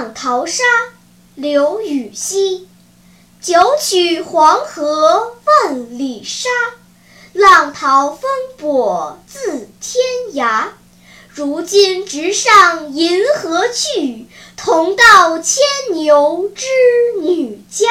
浪淘沙刘禹锡九曲黄河万里沙浪淘风簸自天涯。如今直上银河去同到牵牛织女家